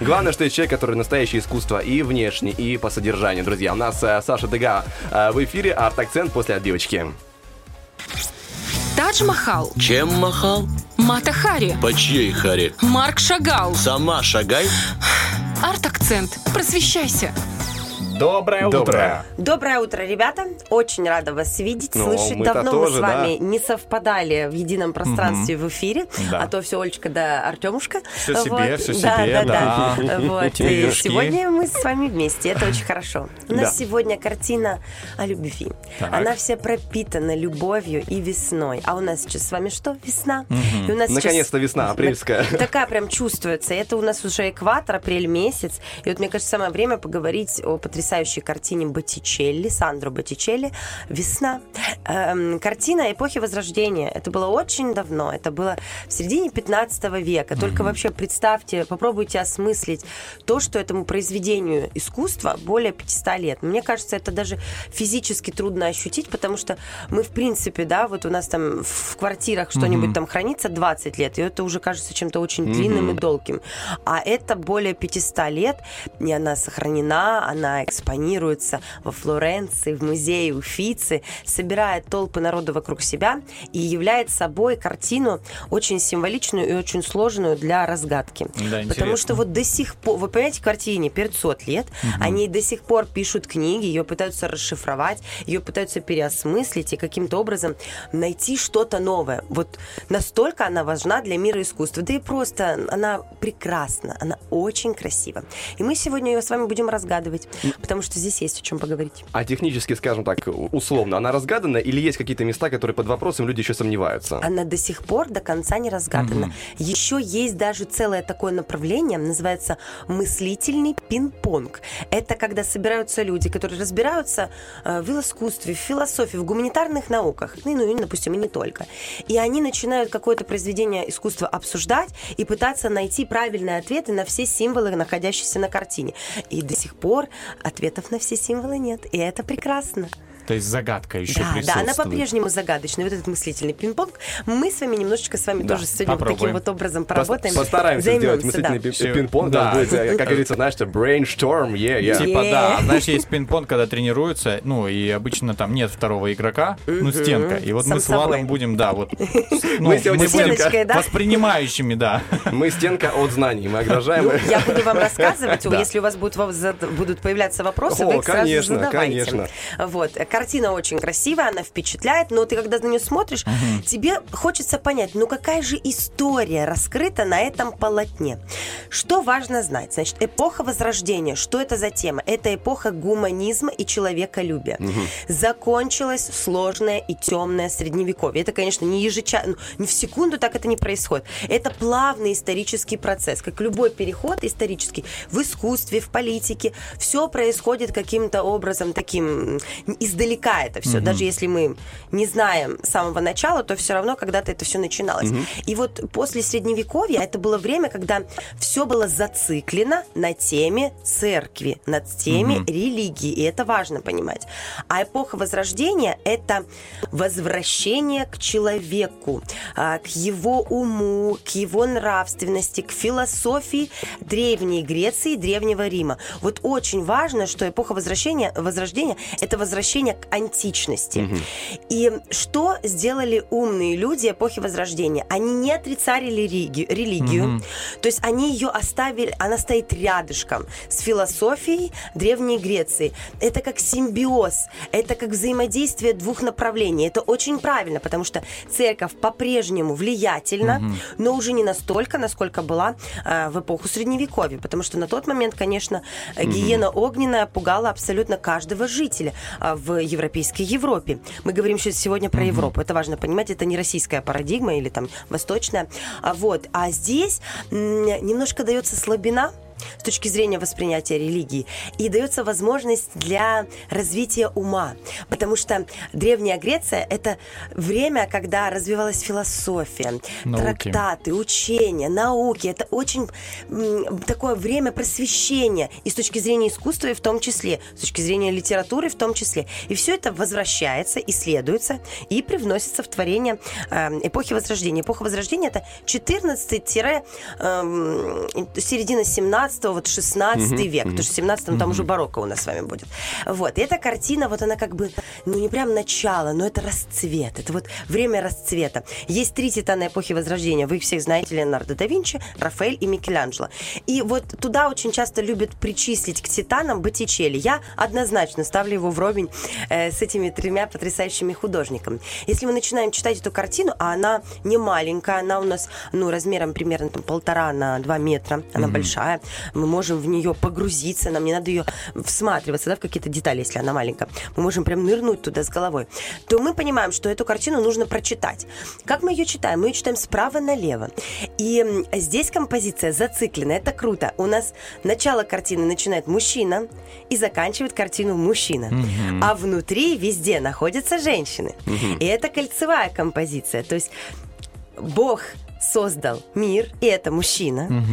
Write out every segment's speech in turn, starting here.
Главное, что есть человек, который настоящее искусство и внешне, и по содержанию. Друзья, у нас э, Саша Дега э, в эфире, арт-акцент после отбивочки. Тадж Махал, Чем махал? Мата Хари, По чьей харе? Марк Шагал. Сама шагай. Арт-акцент. Просвещайся. Доброе, Доброе. утро. Доброе утро, ребята. Очень рада вас видеть, Ну, слышать. Давно тоже, мы с вами не совпадали в едином пространстве в эфире, Да. а то все Олечка да Артемушка. Всё себе, всё да, себе, да, да. да. Вот. И сегодня мы с вами вместе, это очень хорошо. У нас Да. сегодня картина о любви. Так. Она вся пропитана любовью и весной. А у нас сейчас с вами что? Весна. И у нас сейчас- Наконец-то весна, апрельская. Такая прям чувствуется. Это у нас уже экватор, апрель месяц. И вот мне кажется, самое время поговорить о потрясающей картине Боттичелли, Сандро Боттичелли «Весна». Эм, картина эпохи Возрождения. Это было очень давно. Это было в середине 15 века. Только вообще представьте, попробуйте осмыслить то, что этому произведению искусства более 500 лет. Мне кажется, это даже физически трудно ощутить, потому что мы, в принципе, да, вот у нас там в квартирах что-нибудь там хранится 20 лет, и это уже кажется чем-то очень длинным и долгим. А это более 500 лет, и она сохранена, она экспонируется во Флоренции, в музее Уфицы, собирает толпы народа вокруг себя и является собой картину очень символичную и очень сложную для разгадки. Да, Потому что вот до сих пор, вы понимаете, картине 500 лет, они до сих пор пишут книги, ее пытаются расшифровать, ее пытаются переосмыслить и каким-то образом найти что-то новое. Вот настолько она важна для мира искусства. Да и просто она прекрасна, она очень красива. И мы сегодня ее с вами будем разгадывать, потому что здесь есть о чем поговорить. А технически, скажем так, условно, она разгадана или есть какие-то места, которые под вопросом люди еще сомневаются? Она до сих пор до конца не разгадана. Еще есть даже целое такое направление, называется мыслительный пинг-понг. Это когда собираются люди, которые разбираются э, в искусстве, в философии, в гуманитарных науках, ну, и, ну, и, допустим, и не только. И они начинают какое-то произведение искусства обсуждать и пытаться найти правильные ответы на все символы, находящиеся на картине. И до сих пор ответов на все символы нет. И это прекрасно. То есть загадка еще Да, да, присутствует. она по-прежнему загадочная. Вот этот мыслительный пинг-понг. Мы с вами немножечко с вами Да, тоже сегодня вот таким попробуем. вот образом поработаем. Постараемся сделать займемся, мыслительный да. пинг-понг. Да. Да. будет, э, как говорится, знаешь, что brainstorm, yeah, yeah. Типа, да, знаешь, есть пинг-понг, когда тренируются, ну, и обычно там нет второго игрока, ну, стенка. И вот Сам мы с Владом собой. будем, да, вот, ну, Мы сегодня будем Стеночкой, да? воспринимающими, да. Мы стенка от знаний, мы огражаем. Я буду вам рассказывать, Да. если у вас будут, будут появляться вопросы, О, вы их сразу конечно, задавайте. конечно. Вот. Картина очень красивая, она впечатляет, но ты когда на нее смотришь, тебе хочется понять, ну какая же история раскрыта на этом полотне. Что важно знать? Значит, эпоха Возрождения, что это за тема? Это эпоха гуманизма и человеколюбия. Закончилось сложное и темное средневековье. Это, конечно, не ежечасно, не в секунду так это не происходит. Это плавный исторический процесс, как любой переход исторический в искусстве, в политике. Все происходит каким-то образом таким издалека это все. Даже если мы не знаем с самого начала, то все равно когда-то это все начиналось. И вот после средневековья это было время, когда все было зациклено на теме церкви, на теме религии. И это важно понимать. А эпоха Возрождения – это возвращение к человеку, а, к его уму, к его нравственности, к философии Древней Греции, Древнего Рима. Вот очень важно, что эпоха Возрождения, Возрождения – это возвращение к античности. И что сделали умные люди эпохи Возрождения? Они не отрицали религию, религию то есть они ее оставили, она стоит рядышком с философией Древней Греции. Это как симбиоз, это как взаимодействие двух направлений. Это очень правильно, потому что церковь по-прежнему влиятельна, но уже не настолько, насколько была э, в эпоху Средневековья, потому что на тот момент, конечно, э, гиена огненная пугала абсолютно каждого жителя э, в европейской Европе. Мы говорим сейчас сегодня про Европу, это важно понимать, это не российская парадигма или там восточная. А вот, а здесь м, немножко дается слабина с точки зрения воспринятия религии. И дается возможность для развития ума. Потому что Древняя Греция – это время, когда развивалась философия, Науки. трактаты, учения, науки. Это очень такое время просвещения. И с точки зрения искусства и в том числе, с точки зрения литературы в том числе. И все это возвращается, исследуется и привносится в творение э, эпохи Возрождения. Эпоха Возрождения – это 14 середина 17 17 вот 16 век, потому что в 17 там уже барокко у нас с вами будет. Вот, и эта картина, вот она как бы, ну не прям начало, но это расцвет, это вот время расцвета. Есть три титана эпохи Возрождения, вы их всех знаете, Леонардо да Винчи, Рафаэль и Микеланджело. И вот туда очень часто любят причислить к титанам Боттичелли. Я однозначно ставлю его вровень э, с этими тремя потрясающими художниками. Если мы начинаем читать эту картину, а она не маленькая, она у нас, ну, размером примерно там полтора на два метра, она большая, мы можем в нее погрузиться, нам не надо ее всматриваться, да, в какие-то детали, если она маленькая. Мы можем прям нырнуть туда с головой. То мы понимаем, что эту картину нужно прочитать. Как мы ее читаем? Мы ее читаем справа налево. И здесь композиция зациклена, это круто. У нас начало картины начинает мужчина и заканчивает картину мужчина. А внутри везде находятся женщины. И это кольцевая композиция. То есть Бог создал мир, и это мужчина.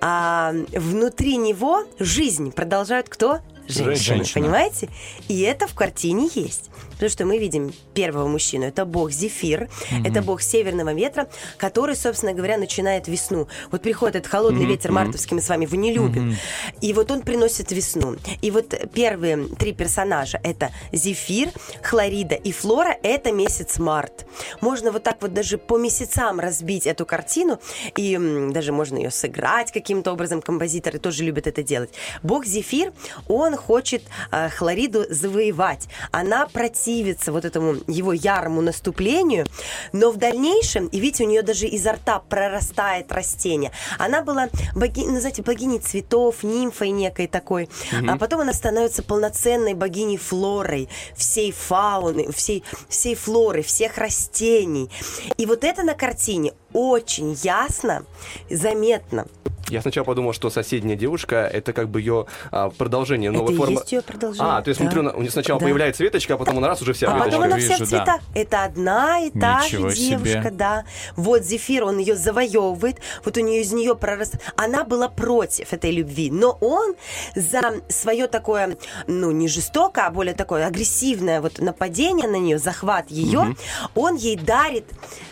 А внутри него жизнь продолжают кто? Женщины, Женщина. понимаете? И это в картине есть. Потому что мы видим первого мужчину. Это бог Зефир, это бог северного ветра, который, собственно говоря, начинает весну. Вот приходит этот холодный ветер мартовский, мы с вами его не любим. И вот он приносит весну. И вот первые три персонажа это Зефир, Хлорида и Флора. Это месяц март. Можно вот так вот даже по месяцам разбить эту картину, и даже можно ее сыграть каким-то образом. Композиторы тоже любят это делать. Бог Зефир, он хочет э, Хлориду завоевать. Она противится вот этому его ярому наступлению, но в дальнейшем, и видите, у нее даже изо рта прорастает растение. Она была, боги, ну, знаете, богиней цветов, нимфой некой такой, а потом она становится полноценной богиней флорой, всей фауны, всей, всей флоры, всех растений. И вот это на картине очень ясно, заметно. Я сначала подумал, что соседняя девушка это как бы ее а, продолжение, Это новая и форма. есть ее продолжение. А, то есть Да. смотрю, у нее сначала Да. появляется веточка, а потом она раз уже вся А веточка. потом она вся вижу, в да. цветах. Это одна и та Ничего же себе. девушка, да. Вот Зефир, он ее завоевывает, вот у нее из нее прорастает. Она была против этой любви, но он за свое такое, ну, не жестокое, а более такое агрессивное вот нападение на нее, захват ее, он ей дарит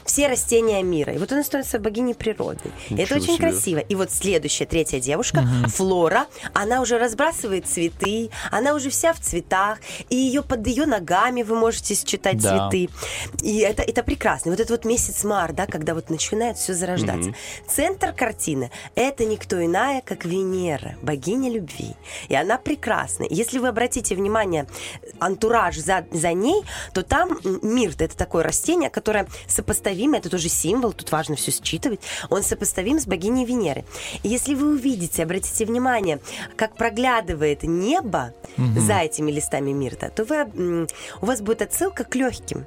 все растения мира. И вот она становится богиней природы. И это Ничего очень себе. красиво. И вот следующая, третья девушка, Флора, она уже разбрасывает цветы, она уже вся в цветах, и ее под ее ногами вы можете считать Да. цветы. И это, это прекрасно. Вот этот вот месяц март, да, когда вот начинает все зарождаться. Центр картины – это никто иная, как Венера, богиня любви. И она прекрасна. Если вы обратите внимание, антураж за, за ней, то там м, мирт – это такое растение, которое сопоставимо, это тоже символ, тут важно все считывать, он сопоставим с богиней Венеры. И если вы увидите, обратите внимание, как проглядывает небо за этими листами мирта, то вы, у вас будет отсылка к легким.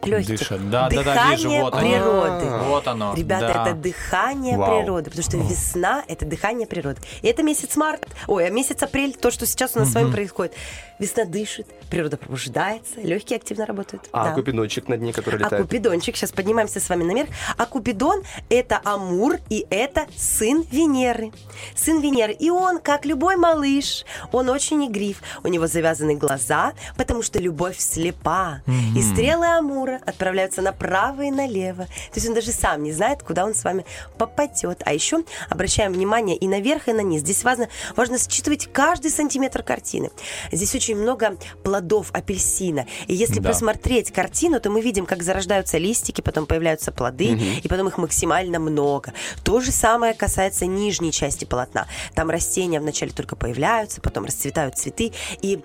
К легким. Дышат. Да, да, да, Дыхание вижу, вот оно. природы. Вот оно. Ребята, да. это дыхание Вау. природы, потому что весна это дыхание природы. И это месяц март, ой, а месяц апрель, то, что сейчас у нас с вами происходит. Весна дышит, природа пробуждается, легкие активно работают. А Да. купидончик над ней, который А летает. Купидончик, сейчас поднимаемся с вами наверх. А Купидон – это Амур, и это сын Венеры. Сын Венеры. И он, как любой малыш, он очень игрив. У него завязаны глаза, потому что любовь слепа. И стрелы Амура отправляются направо и налево. То есть он даже сам не знает, куда он с вами попадет. А еще обращаем внимание и наверх, и на низ. Здесь важно, важно считывать каждый сантиметр картины. Здесь очень много плодов апельсина. И если Да. просмотреть картину, то мы видим, как зарождаются листики, потом появляются плоды, и потом их максимально много. То же самое касается нижней части полотна. Там растения вначале только появляются, потом расцветают цветы, и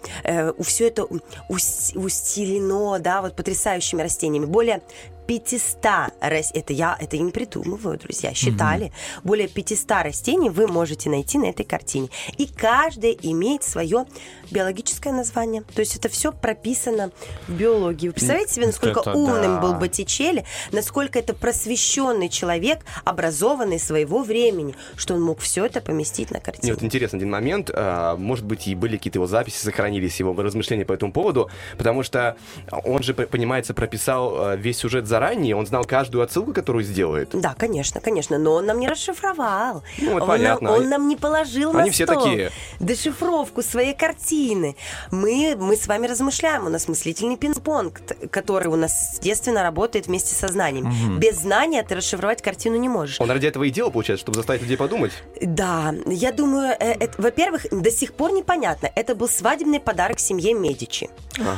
все это ус- устелено, да, вот потрясающими растениями. Более 500 рас- это я это я не придумываю, друзья, считали. Более 500 растений вы можете найти на этой картине. И каждое имеет свое биологическое название. То есть это все прописано в биологии. Вы представляете себе, насколько это умным да. был Боттичелли, насколько это просвещенный человек, образованный своего времени, что он мог все это поместить на картине. вот интересный один момент. а, Может быть, и были какие-то его записи, сохранились его размышления по этому поводу, потому что он же, понимается, прописал а, весь сюжет заранее, он знал каждую отсылку, которую сделает. Да, конечно, конечно, но он нам не расшифровал. Ну, это он, понятно. Нам, он нам не положил на Они все стол такие. дешифровку своей картины. Мы, мы с вами размышляем, у нас мыслительный пинг-понг, который у нас, естественно, работает вместе со знанием. Без знания ты расшифровать картину не можешь. Он ради этого и делал, получается, чтобы заставить людей подумать. Да, я думаю, э, это, во-первых, до сих пор непонятно. Это был свадебный подарок семье Медичи.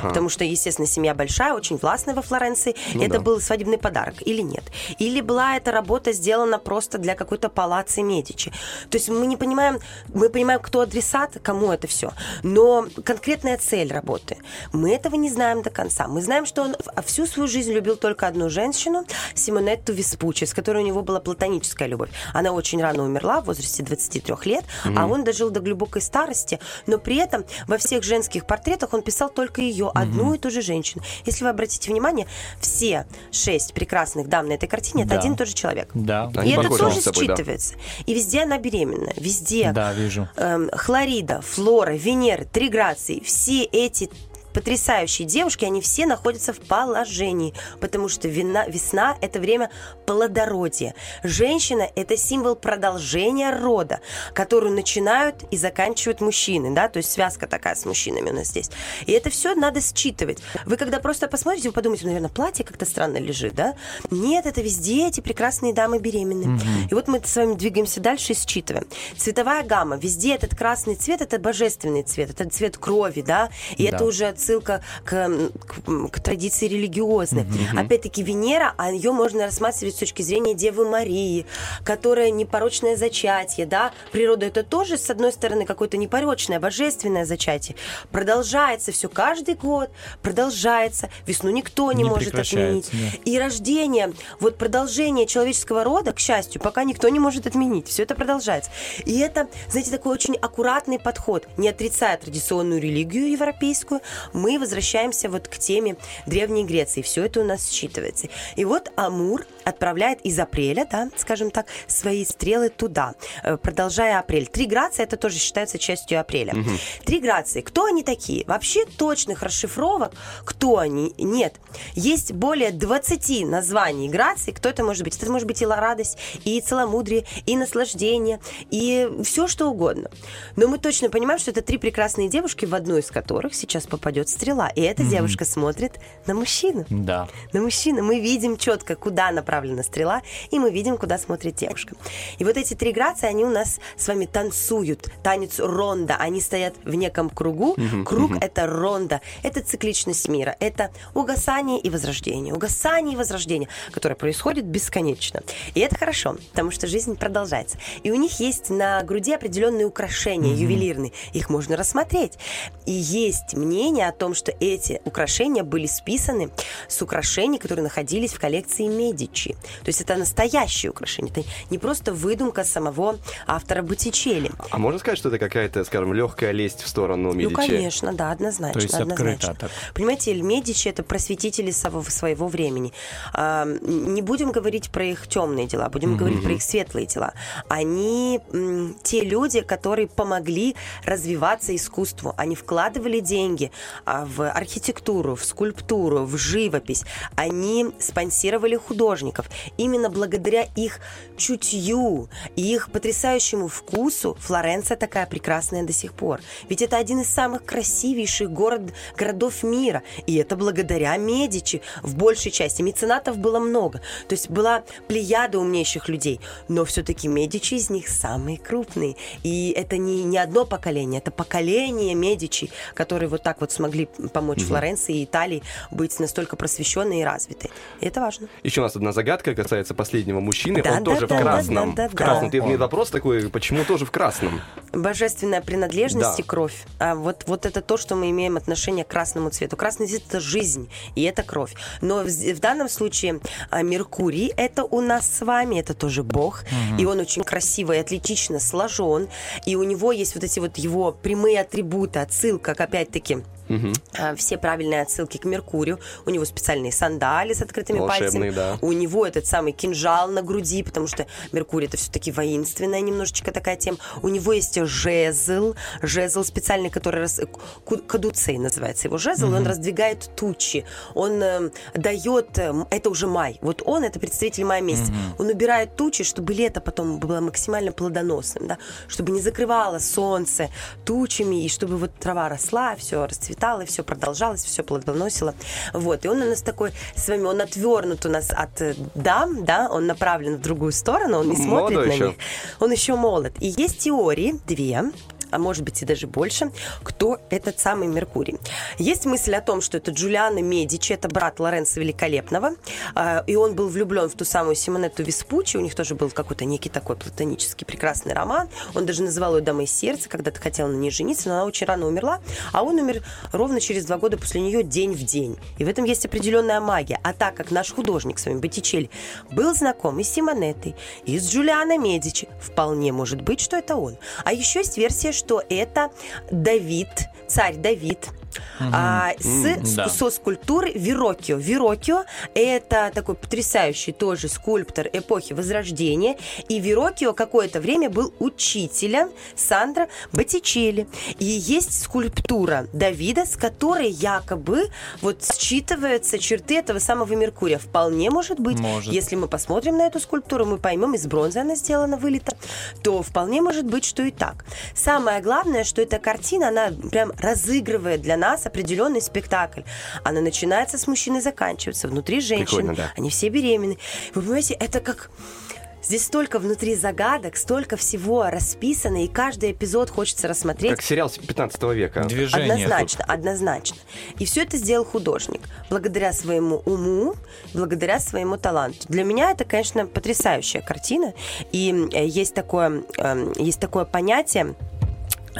Потому что, естественно, семья большая, очень властная во Флоренции. Ну это да. был свадебный подарок или нет? Или была эта работа сделана просто для какой-то палации Медичи? То есть мы не понимаем, мы понимаем, кто адресат, кому это все. Но конкретная цель работы, мы этого не знаем до конца. Мы знаем, что он в- всю свою жизнь любил только одну женщину, Симонетту Веспуччи, с которой у него была платоническая любовь. Она очень рано умерла, в возрасте 23 лет, а он дожил до глубокой старости, но при этом во всех женских портретах он писал только ее, одну и ту же женщину. Если вы обратите внимание, все шесть прекрасных дам на этой картине это Да. один и тот же человек. Да. Они и это похожи тоже собой, да. считывается. И везде она беременна. Везде. Да, вижу. Эм, Хлорида, Флора, Венера, три грации. Все эти потрясающие девушки, они все находятся в положении, потому что вина- весна – это время плодородия. Женщина – это символ продолжения рода, которую начинают и заканчивают мужчины, да, то есть связка такая с мужчинами у нас здесь. И это все надо считывать. Вы когда просто посмотрите, вы подумаете, наверное, платье как-то странно лежит, да? Нет, это везде эти прекрасные дамы беременны. И вот мы с вами двигаемся дальше и считываем. Цветовая гамма. Везде этот красный цвет – это божественный цвет, это цвет крови, да? И Да. это уже отсылка к, к, к традиции религиозной. Опять-таки Венера, а ее можно рассматривать с точки зрения Девы Марии, которая непорочное зачатие, да? Природа это тоже, с одной стороны, какое-то непорочное, божественное зачатие. Продолжается все каждый год, продолжается. Весну никто не, Не может отменить. прекращается, И рождение, вот продолжение человеческого рода, к счастью, пока никто не может отменить. Все это продолжается. И это, знаете, такой очень аккуратный подход. Не отрицая традиционную религию европейскую, мы возвращаемся вот к теме Древней Греции. Все это у нас считывается. И вот Амур отправляет из апреля, да, скажем так, свои стрелы туда, э, продолжая апрель. Три грации это тоже считается частью апреля. Три грации. Кто они такие? Вообще точных расшифровок, кто они, нет. Есть более 20 названий граций. Кто это может быть? Это может быть и радость, и целомудрие, и наслаждение, и все что угодно. Но мы точно понимаем, что это три прекрасные девушки, в одну из которых сейчас попадет стрела. И эта девушка смотрит на мужчину Да. на мужчину. Мы видим четко, куда направлена стрела, и мы видим, куда смотрит девушка. И вот эти три грации, они у нас с вами танцуют. Танец ронда. Они стоят в неком кругу. Круг — это ронда. Это цикличность мира. Это угасание и возрождение. Угасание и возрождение, которое происходит бесконечно. И это хорошо, потому что жизнь продолжается. И у них есть на груди определенные украшения ювелирные. Их можно рассмотреть. И есть мнение о том, что эти украшения были списаны с украшений, которые находились в коллекции Медичи. То есть это настоящие украшения. Это не просто выдумка самого автора Боттичелли. А можно сказать, что это какая-то, скажем, легкая лесть в сторону Медичи? Ну, конечно, да, однозначно. То есть однозначно. открыто так. Понимаете, Медичи это просветители своего, своего времени. А, не будем говорить про их темные дела, будем говорить про их светлые дела. Они те люди, которые помогли развиваться искусству. Они вкладывали деньги а, в архитектуру, в скульптуру, в живопись. Они спонсировали художников. Именно благодаря их чутью и их потрясающему вкусу Флоренция такая прекрасная до сих пор. Ведь это один из самых красивейших город, городов мира. И это благодаря Медичи в большей части. Меценатов было много. То есть была плеяда умнейших людей. Но все-таки Медичи из них самые крупные. И это не, не одно поколение, это поколение Медичи, которые вот так вот смогли помочь Флоренции и Италии быть настолько просвещенной и развитой. И это важно. Еще у нас одна загадка касается последнего мужчины. Да, Он да, тоже да, в красном. да, да, в красном. да. Ты мне вопрос такой, почему тоже в красном? Божественная принадлежность Да. и кровь. А вот, вот это то, что мы имеем отношение к красному цвету. Красный цвет это жизнь, и это кровь. Но в, в данном случае а, Меркурий это у нас с вами, это тоже Бог. И он очень красиво и атлетично сложен. И у него есть вот эти вот его прямые атрибуты, отсылка к опять-таки А, Все правильные отсылки к Меркурию. У него специальные сандали с открытыми Волшебные, пальцами. да. У него этот самый кинжал на груди, потому что Меркурий это все-таки воинственная немножечко такая тема. У него есть жезл, жезл специальный, который раз... кадуцей называется его жезл, и он раздвигает тучи. Он э, дает, э, м, это уже май. Вот он это представитель мая месяца. Он убирает тучи, чтобы лето потом было максимально плодоносным, да, чтобы не закрывало солнце тучами, и чтобы вот трава росла, все расцветало, все продолжалось, все плодоносило. Вот, и он у нас такой с вами, он отвернут у нас от э, дам, да, он направлен в другую сторону, он не смотрит Молодой на еще. них. Он еще молод. И есть теории, две, а может быть и даже больше, кто этот самый Меркурий. Есть мысль о том, что это Джулиано Медичи, это брат Лоренцо Великолепного, а, и он был влюблен в ту самую Симонетту Веспуччи, у них тоже был какой-то некий такой платонический прекрасный роман, он даже называл ее дамой сердца, когда-то хотел на ней жениться, но она очень рано умерла, а он умер ровно через два года после нее день в день. И в этом есть определенная магия. А так как наш художник с вами Боттичелли был знаком и с Симонеттой, и с Джулиано Медичи, вполне может быть, что это он. А еще есть версия, что это Давид, царь Давид, а, с, М, да. со скульптуры Верокио. Верокио – это такой потрясающий тоже скульптор эпохи Возрождения. И Верокио какое-то время был учителем Сандро Боттичелли. И есть скульптура Давида, с которой якобы вот считываются черты этого самого Меркурия. Вполне может быть. Может. Если мы посмотрим на эту скульптуру, мы поймем, из бронзы она сделана, вылита, то вполне может быть, что и так. Самое главное, что эта картина, она прям разыгрывает для нас определенный спектакль. Она начинается с мужчины, заканчивается внутри женщины. Прикольно, да. Они все беременны. Вы понимаете, это как... Здесь столько внутри загадок, столько всего расписано, и каждый эпизод хочется рассмотреть. Как сериал с 15 века. Движение тут. Однозначно, однозначно. И все это сделал художник. Благодаря своему уму, благодаря своему таланту. Для меня это, конечно, потрясающая картина. И э, есть такое, эм, есть такое понятие,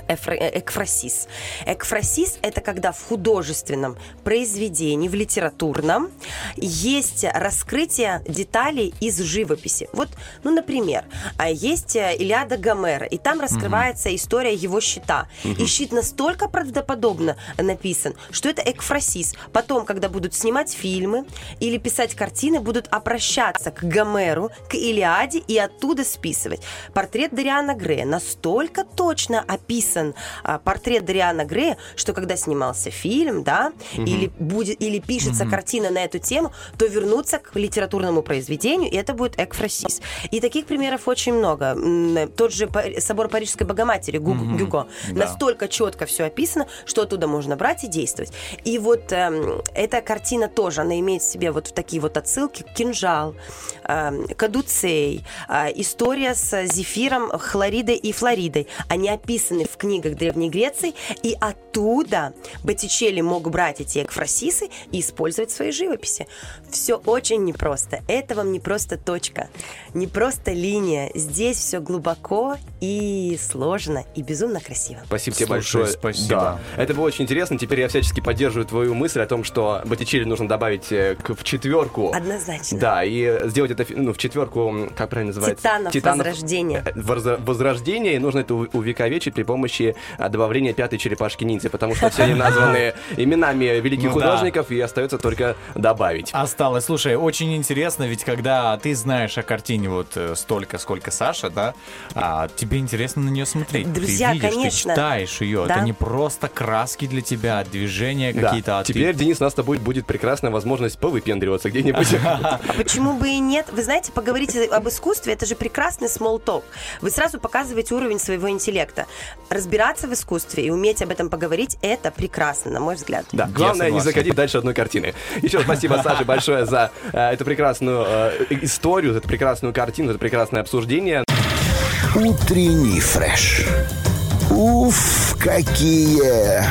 экфрасис. Экфрасис – это когда в художественном произведении, в литературном, есть раскрытие деталей из живописи. Вот, ну, например, а, есть э, Илиада Гомера, и там раскрывается история его щита. И щит настолько правдоподобно написан, что это экфрасис. Потом, когда будут снимать фильмы или писать картины, будут обращаться к Гомеру, к Илиаде и оттуда списывать. Портрет Дариана Грея настолько точно описан а, портрет Дариана Грея, что когда снимался фильм, да, или будет или пишется картина на эту тему, то вернуться к литературному произведению, и это будет экфрасис. И таких примеров очень много. Тот же собор Парижской Богоматери Гу- Гюго Да. настолько четко все описано, что оттуда можно брать и действовать. И вот эм, эта картина тоже, она имеет в себе вот такие вот отсылки. Кинжал, эм, Кадуцей, э, история с Зефиром, Хлоридой и Флоридой. Они описаны в книгах Древней Греции, и оттуда Боттичелли мог брать эти экфрасисы и использовать в своей живописи. Все очень непросто. Это вам не просто точка, не просто линия. Здесь все глубоко и сложно, и безумно красиво. Спасибо тебе Слушай, большое. спасибо. Да. Это было очень интересно. Теперь я всячески поддерживаю твою мысль о том, что Боттичелли нужно добавить э, к- в четверку. Однозначно. Да, и сделать это ну, в четверку, как правильно называется? Титанов Возрождения. э, Возрождение, и нужно это у- увековечить при помощи а, добавления пятой черепашки ниндзя, потому что все они названы именами великих Ну да. художников, и остается только добавить. Осталось. Слушай, очень интересно, ведь когда ты знаешь о картине вот э, столько, сколько Саша, да, а, тебе интересно на нее смотреть. Друзья, ты видишь, конечно. ты читаешь ее. Да. Это не просто краски для тебя, движения Да. какие-то. а ты- Теперь, Денис, у нас с тобой будет прекрасная возможность повыпендриваться где-нибудь. А почему бы и нет? Вы знаете, поговорить об искусстве, это же прекрасный small talk. Вы сразу показываете уровень своего интеллекта. Разбираться в искусстве и уметь об этом поговорить, это прекрасно, на мой взгляд. Да, главное не заходить дальше одной картины. Еще раз спасибо, Саше, большое за э, эту прекрасную э, историю, за эту прекрасную картину, за это прекрасное обсуждение. Утренний фреш. Уф, какие